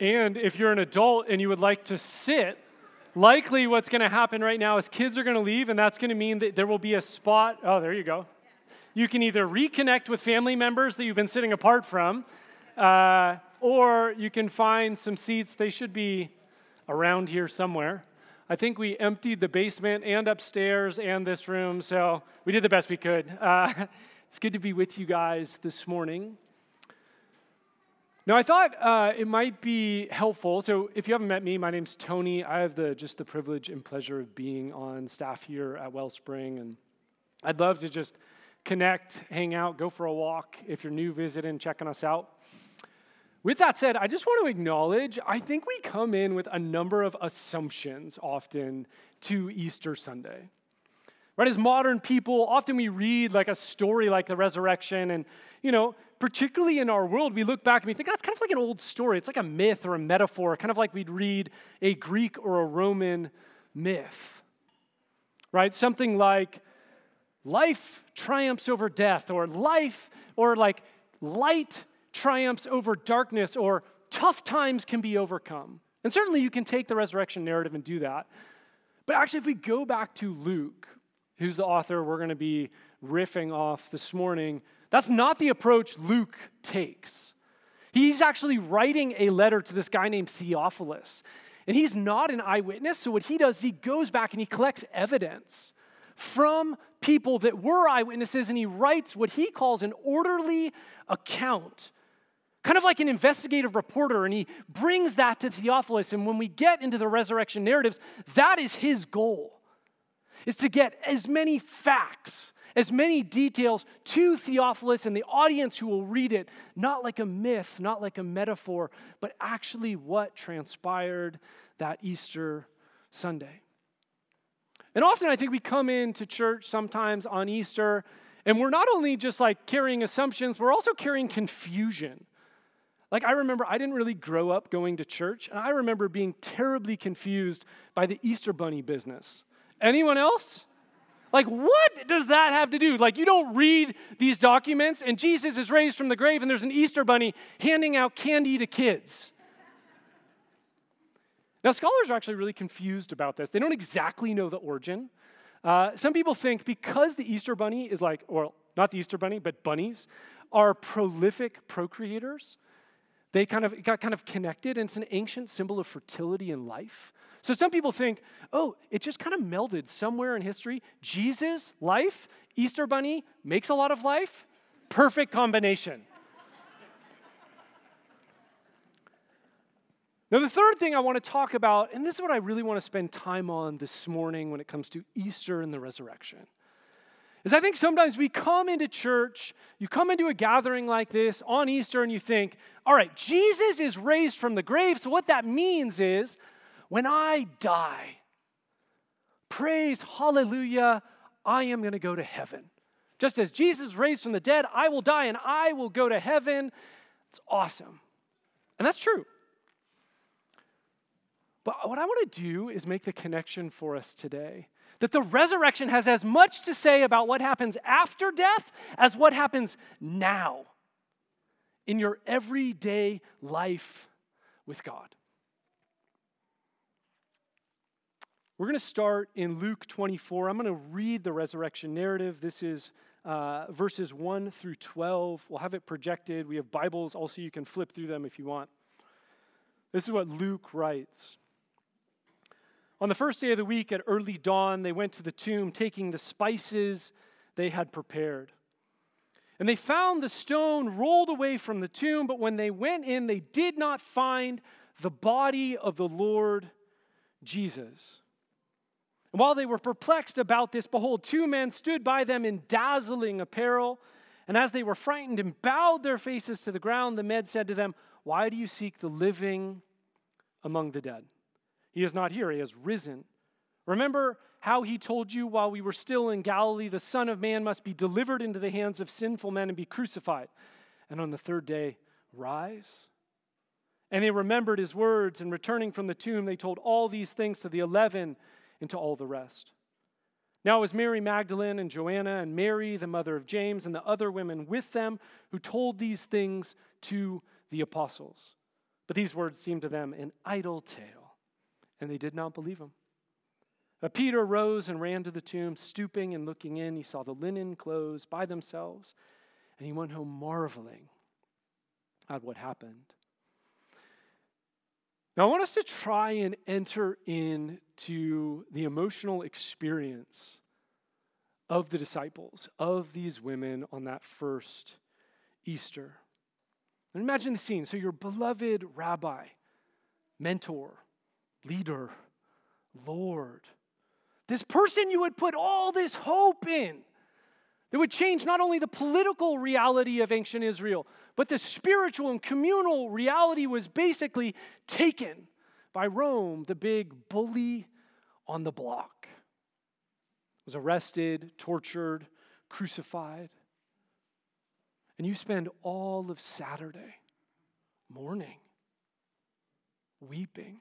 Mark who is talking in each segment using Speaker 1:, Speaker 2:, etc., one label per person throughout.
Speaker 1: And if you're an adult and you would like to sit, likely what's going to happen right now is kids are going to leave, and that's going to mean that there will be a spot. Oh, there you go. You can either reconnect with family members that you've been sitting apart from, uh, or you can find some seats. They should be around here somewhere. I think we emptied the basement and upstairs and this room, so we did the best we could. Uh, it's good to be with you guys this morning. Now, I thought uh, it might be helpful. So, if you haven't met me, my name's Tony. I have the just the privilege and pleasure of being on staff here at Wellspring, and I'd love to just connect, hang out, go for a walk. If you're new visiting, checking us out. With that said, I just want to acknowledge I think we come in with a number of assumptions often to Easter Sunday. Right, as modern people, often we read like a story like the resurrection, and you know, particularly in our world, we look back and we think that's kind of like an old story. It's like a myth or a metaphor, kind of like we'd read a Greek or a Roman myth. Right? Something like life triumphs over death, or life, or like light triumphs over darkness, or tough times can be overcome. And certainly you can take the resurrection narrative and do that. But actually, if we go back to Luke, who's the author we're going to be riffing off this morning, that's not the approach Luke takes. He's actually writing a letter to this guy named Theophilus. And he's not an eyewitness, so what he does, is he goes back and he collects evidence from people that were eyewitnesses and he writes what he calls an orderly account kind of like an investigative reporter, and he brings that to Theophilus. And when we get into the resurrection narratives, that is his goal is to get as many facts, as many details to Theophilus and the audience who will read it, not like a myth, not like a metaphor, but actually what transpired that Easter Sunday. And often I think we come into church sometimes on Easter, and we're not only just like carrying assumptions, we're also carrying confusion. Like, I remember I didn't really grow up going to church, and I remember being terribly confused by the Easter bunny business. Anyone else? Like, what does that have to do? Like, you don't read these documents, and Jesus is raised from the grave, and there's an Easter bunny handing out candy to kids. Now, scholars are actually really confused about this. They don't exactly know the origin. Uh, some people think because the Easter bunny is like, well, not the Easter bunny, but bunnies are prolific procreators. They kind of got kind of connected, and it's an ancient symbol of fertility and life. So some people think, oh, it just kind of melded somewhere in history. Jesus, life, Easter Bunny makes a lot of life. Perfect combination. Now, the third thing I want to talk about, and this is what I really want to spend time on this morning when it comes to Easter and the resurrection, is I think sometimes we come into church, you come into a gathering like this on Easter, and you think, all right, Jesus is raised from the grave. So, what that means is when I die, praise, hallelujah, I am going to go to heaven. Just as Jesus raised from the dead, I will die and I will go to heaven. It's awesome. And that's true. But what I want to do is make the connection for us today that the resurrection has as much to say about what happens after death as what happens now in your everyday life with God. We're going to start in Luke 24. I'm going to read the resurrection narrative. This is uh, verses 1 through 12. We'll have it projected. We have Bibles also, you can flip through them if you want. This is what Luke writes. On the first day of the week at early dawn, they went to the tomb, taking the spices they had prepared. And they found the stone rolled away from the tomb, but when they went in, they did not find the body of the Lord Jesus. And while they were perplexed about this, behold, two men stood by them in dazzling apparel. And as they were frightened and bowed their faces to the ground, the men said to them, Why do you seek the living among the dead? He is not here, he has risen. Remember how he told you while we were still in Galilee, the Son of Man must be delivered into the hands of sinful men and be crucified, and on the third day rise? And they remembered his words, and returning from the tomb, they told all these things to the eleven and to all the rest. Now it was Mary Magdalene and Joanna and Mary, the mother of James, and the other women with them who told these things to the apostles. But these words seemed to them an idle tale, and they did not believe him. But Peter rose and ran to the tomb, stooping and looking in. He saw the linen clothes by themselves, and he went home marveling at what happened. Now, I want us to try and enter into the emotional experience of the disciples, of these women on that first Easter. And imagine the scene. So, your beloved rabbi, mentor, leader, Lord, this person you would put all this hope in, that would change not only the political reality of ancient Israel, but the spiritual and communal reality was basically taken by Rome, the big bully on the block. Was arrested, tortured, crucified. And you spend all of Saturday mourning, weeping,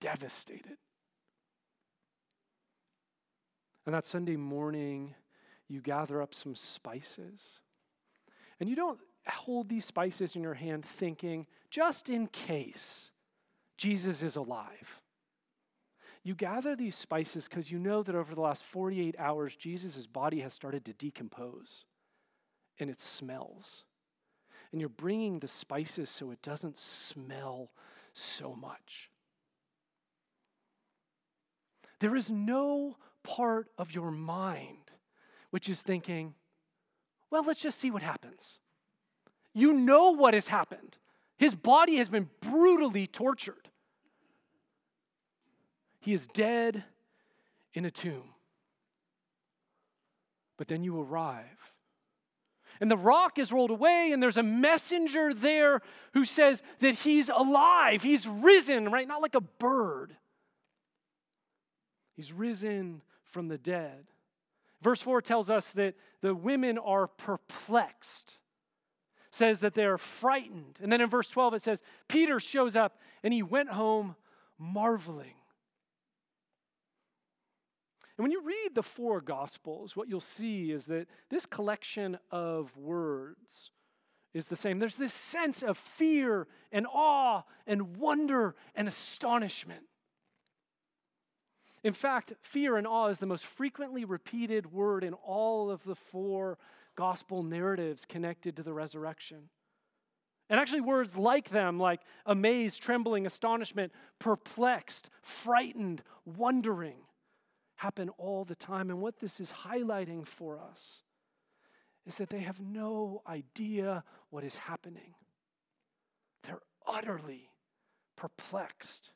Speaker 1: devastated. And that Sunday morning, you gather up some spices. And you don't hold these spices in your hand thinking, just in case Jesus is alive. You gather these spices because you know that over the last 48 hours, Jesus' body has started to decompose and it smells. And you're bringing the spices so it doesn't smell so much. There is no part of your mind which is thinking, well, let's just see what happens. You know what has happened. His body has been brutally tortured. He is dead in a tomb. But then you arrive. And the rock is rolled away, and there's a messenger there who says that he's alive. He's risen, right? Not like a bird. He's risen from the dead. Verse 4 tells us that the women are perplexed, says that they're frightened. And then in verse 12 it says, Peter shows up and he went home marveling. And when you read the four Gospels, what you'll see is that this collection of words is the same. There's this sense of fear and awe and wonder and astonishment. In fact, fear and awe is the most frequently repeated word in all of the four gospel narratives connected to the resurrection. And actually, words like them, like amazed, trembling, astonishment, perplexed, frightened, wondering, happen all the time. And what this is highlighting for us is that they have no idea what is happening. They're utterly perplexed.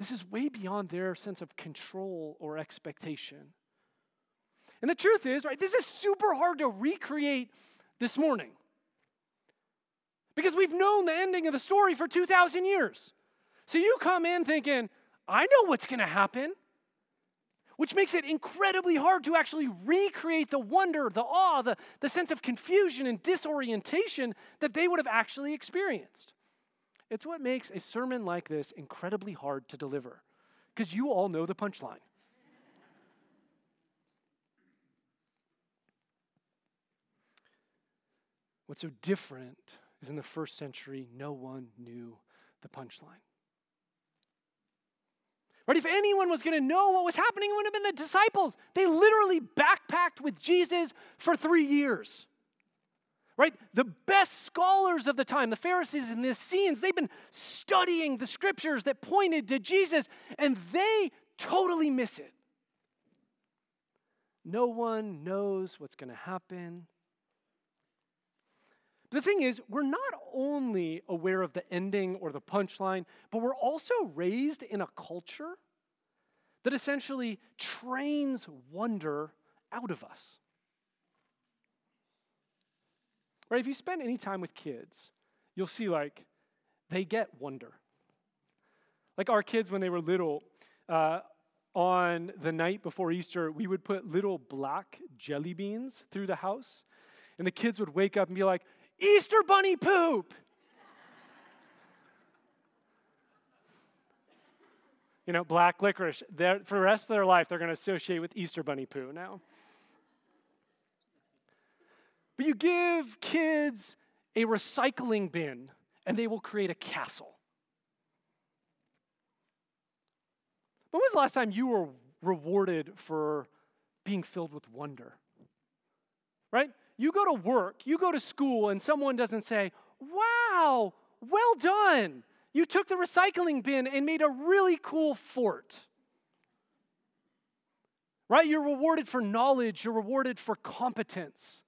Speaker 1: This is way beyond their sense of control or expectation. And the truth is, right, this is super hard to recreate this morning. Because we've known the ending of the story for 2,000 years. So you come in thinking, I know what's going to happen, which makes it incredibly hard to actually recreate the wonder, the awe, the, the sense of confusion and disorientation that they would have actually experienced. It's what makes a sermon like this incredibly hard to deliver, because you all know the punchline. What's so different is in the first century, no one knew the punchline. Right? If anyone was going to know what was happening, it would have been the disciples. They literally backpacked with Jesus for three years right? The best scholars of the time, the Pharisees and the Essenes, they've been studying the scriptures that pointed to Jesus, and they totally miss it. No one knows what's going to happen. The thing is, we're not only aware of the ending or the punchline, but we're also raised in a culture that essentially trains wonder out of us. Right? If you spend any time with kids, you'll see like they get wonder. Like our kids when they were little, uh, on the night before Easter, we would put little black jelly beans through the house, and the kids would wake up and be like, Easter bunny poop! you know, black licorice. They're, for the rest of their life, they're going to associate with Easter bunny poo now. But you give kids a recycling bin and they will create a castle. When was the last time you were rewarded for being filled with wonder? Right? You go to work, you go to school, and someone doesn't say, Wow, well done. You took the recycling bin and made a really cool fort. Right? You're rewarded for knowledge, you're rewarded for competence.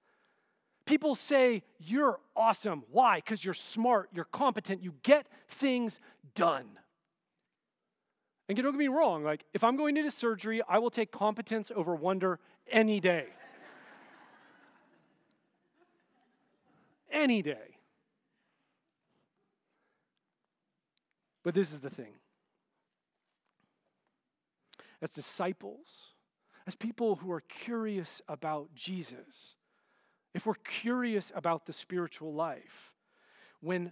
Speaker 1: People say, You're awesome. Why? Because you're smart, you're competent, you get things done. And don't get me wrong, like if I'm going into surgery, I will take competence over wonder any day. any day. But this is the thing. As disciples, as people who are curious about Jesus, if we're curious about the spiritual life, when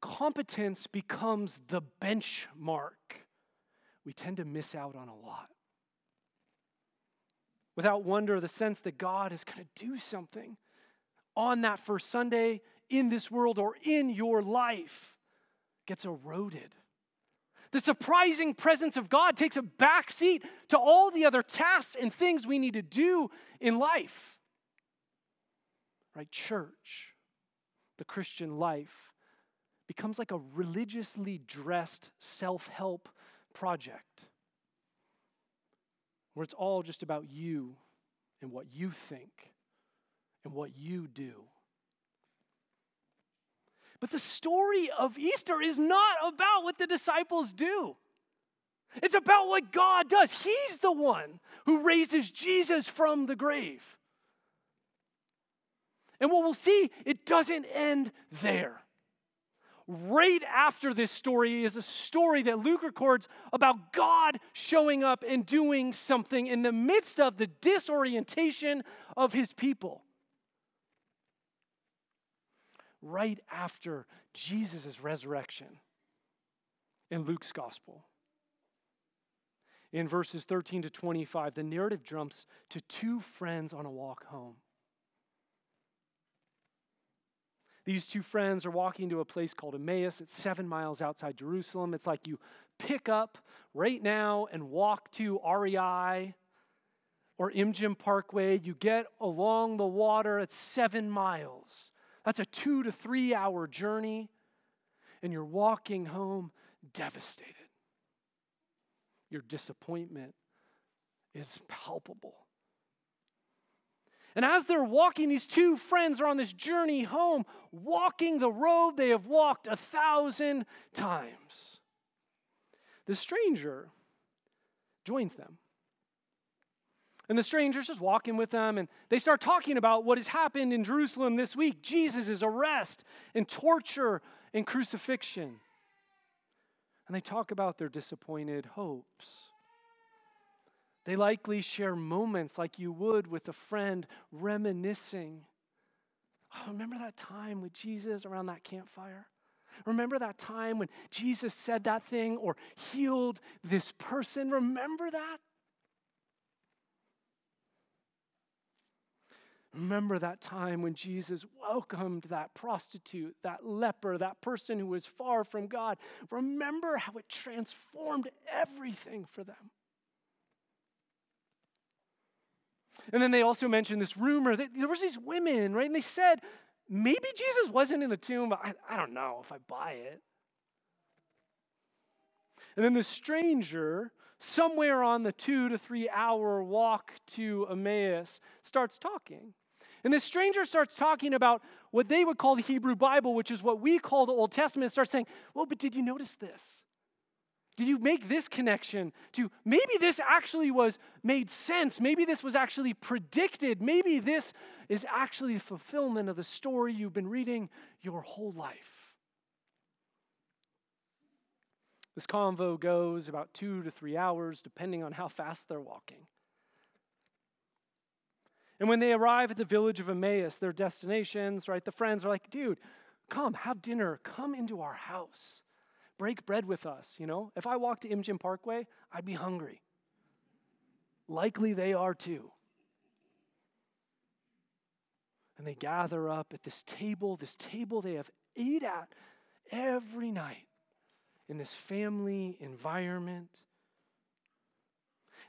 Speaker 1: competence becomes the benchmark, we tend to miss out on a lot. Without wonder, the sense that God is going to do something on that first Sunday in this world or in your life gets eroded. The surprising presence of God takes a backseat to all the other tasks and things we need to do in life. Right? Church, the Christian life, becomes like a religiously dressed self help project where it's all just about you and what you think and what you do. But the story of Easter is not about what the disciples do. It's about what God does. He's the one who raises Jesus from the grave. And what we'll see, it doesn't end there right after this story is a story that Luke records about God showing up and doing something in the midst of the disorientation of his people. Right after Jesus' resurrection in Luke's gospel. In verses 13 to 25, the narrative jumps to two friends on a walk home. These two friends are walking to a place called Emmaus. It's seven miles outside Jerusalem. It's like you pick up right now and walk to REI or Imogene Parkway. You get along the water, it's seven miles. That's a two to three hour journey, and you're walking home devastated. Your disappointment is palpable. And as they're walking, these two friends are on this journey home, walking the road they have walked a thousand times. The stranger joins them. And the stranger's just walking with them, and they start talking about what has happened in Jerusalem this week Jesus' arrest and torture and crucifixion. And they talk about their disappointed hopes. They likely share moments like you would with a friend reminiscing. Oh, remember that time with Jesus around that campfire? Remember that time when Jesus said that thing or healed this person? Remember that? Remember that time when Jesus welcomed that prostitute, that leper, that person who was far from God. Remember how it transformed everything for them. And then they also mentioned this rumor that there was these women, right? And they said, maybe Jesus wasn't in the tomb. I, I don't know if I buy it. And then the stranger, somewhere on the two to three hour walk to Emmaus, starts talking. And this stranger starts talking about what they would call the Hebrew Bible, which is what we call the Old Testament, and starts saying, Well, but did you notice this? Do you make this connection to maybe this actually was made sense? Maybe this was actually predicted. Maybe this is actually the fulfillment of the story you've been reading your whole life. This convo goes about two to three hours, depending on how fast they're walking. And when they arrive at the village of Emmaus, their destinations, right, the friends are like, dude, come, have dinner, come into our house break bread with us, you know? If I walked to Imjin Parkway, I'd be hungry. Likely they are too. And they gather up at this table, this table they have ate at every night in this family environment.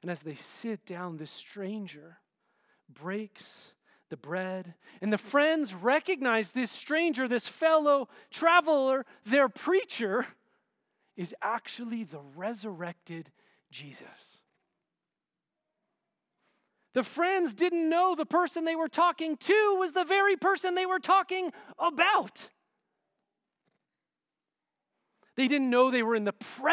Speaker 1: And as they sit down, this stranger breaks the bread. And the friends recognize this stranger, this fellow traveler, their preacher, is actually the resurrected Jesus. The friends didn't know the person they were talking to was the very person they were talking about. They didn't know they were in the presence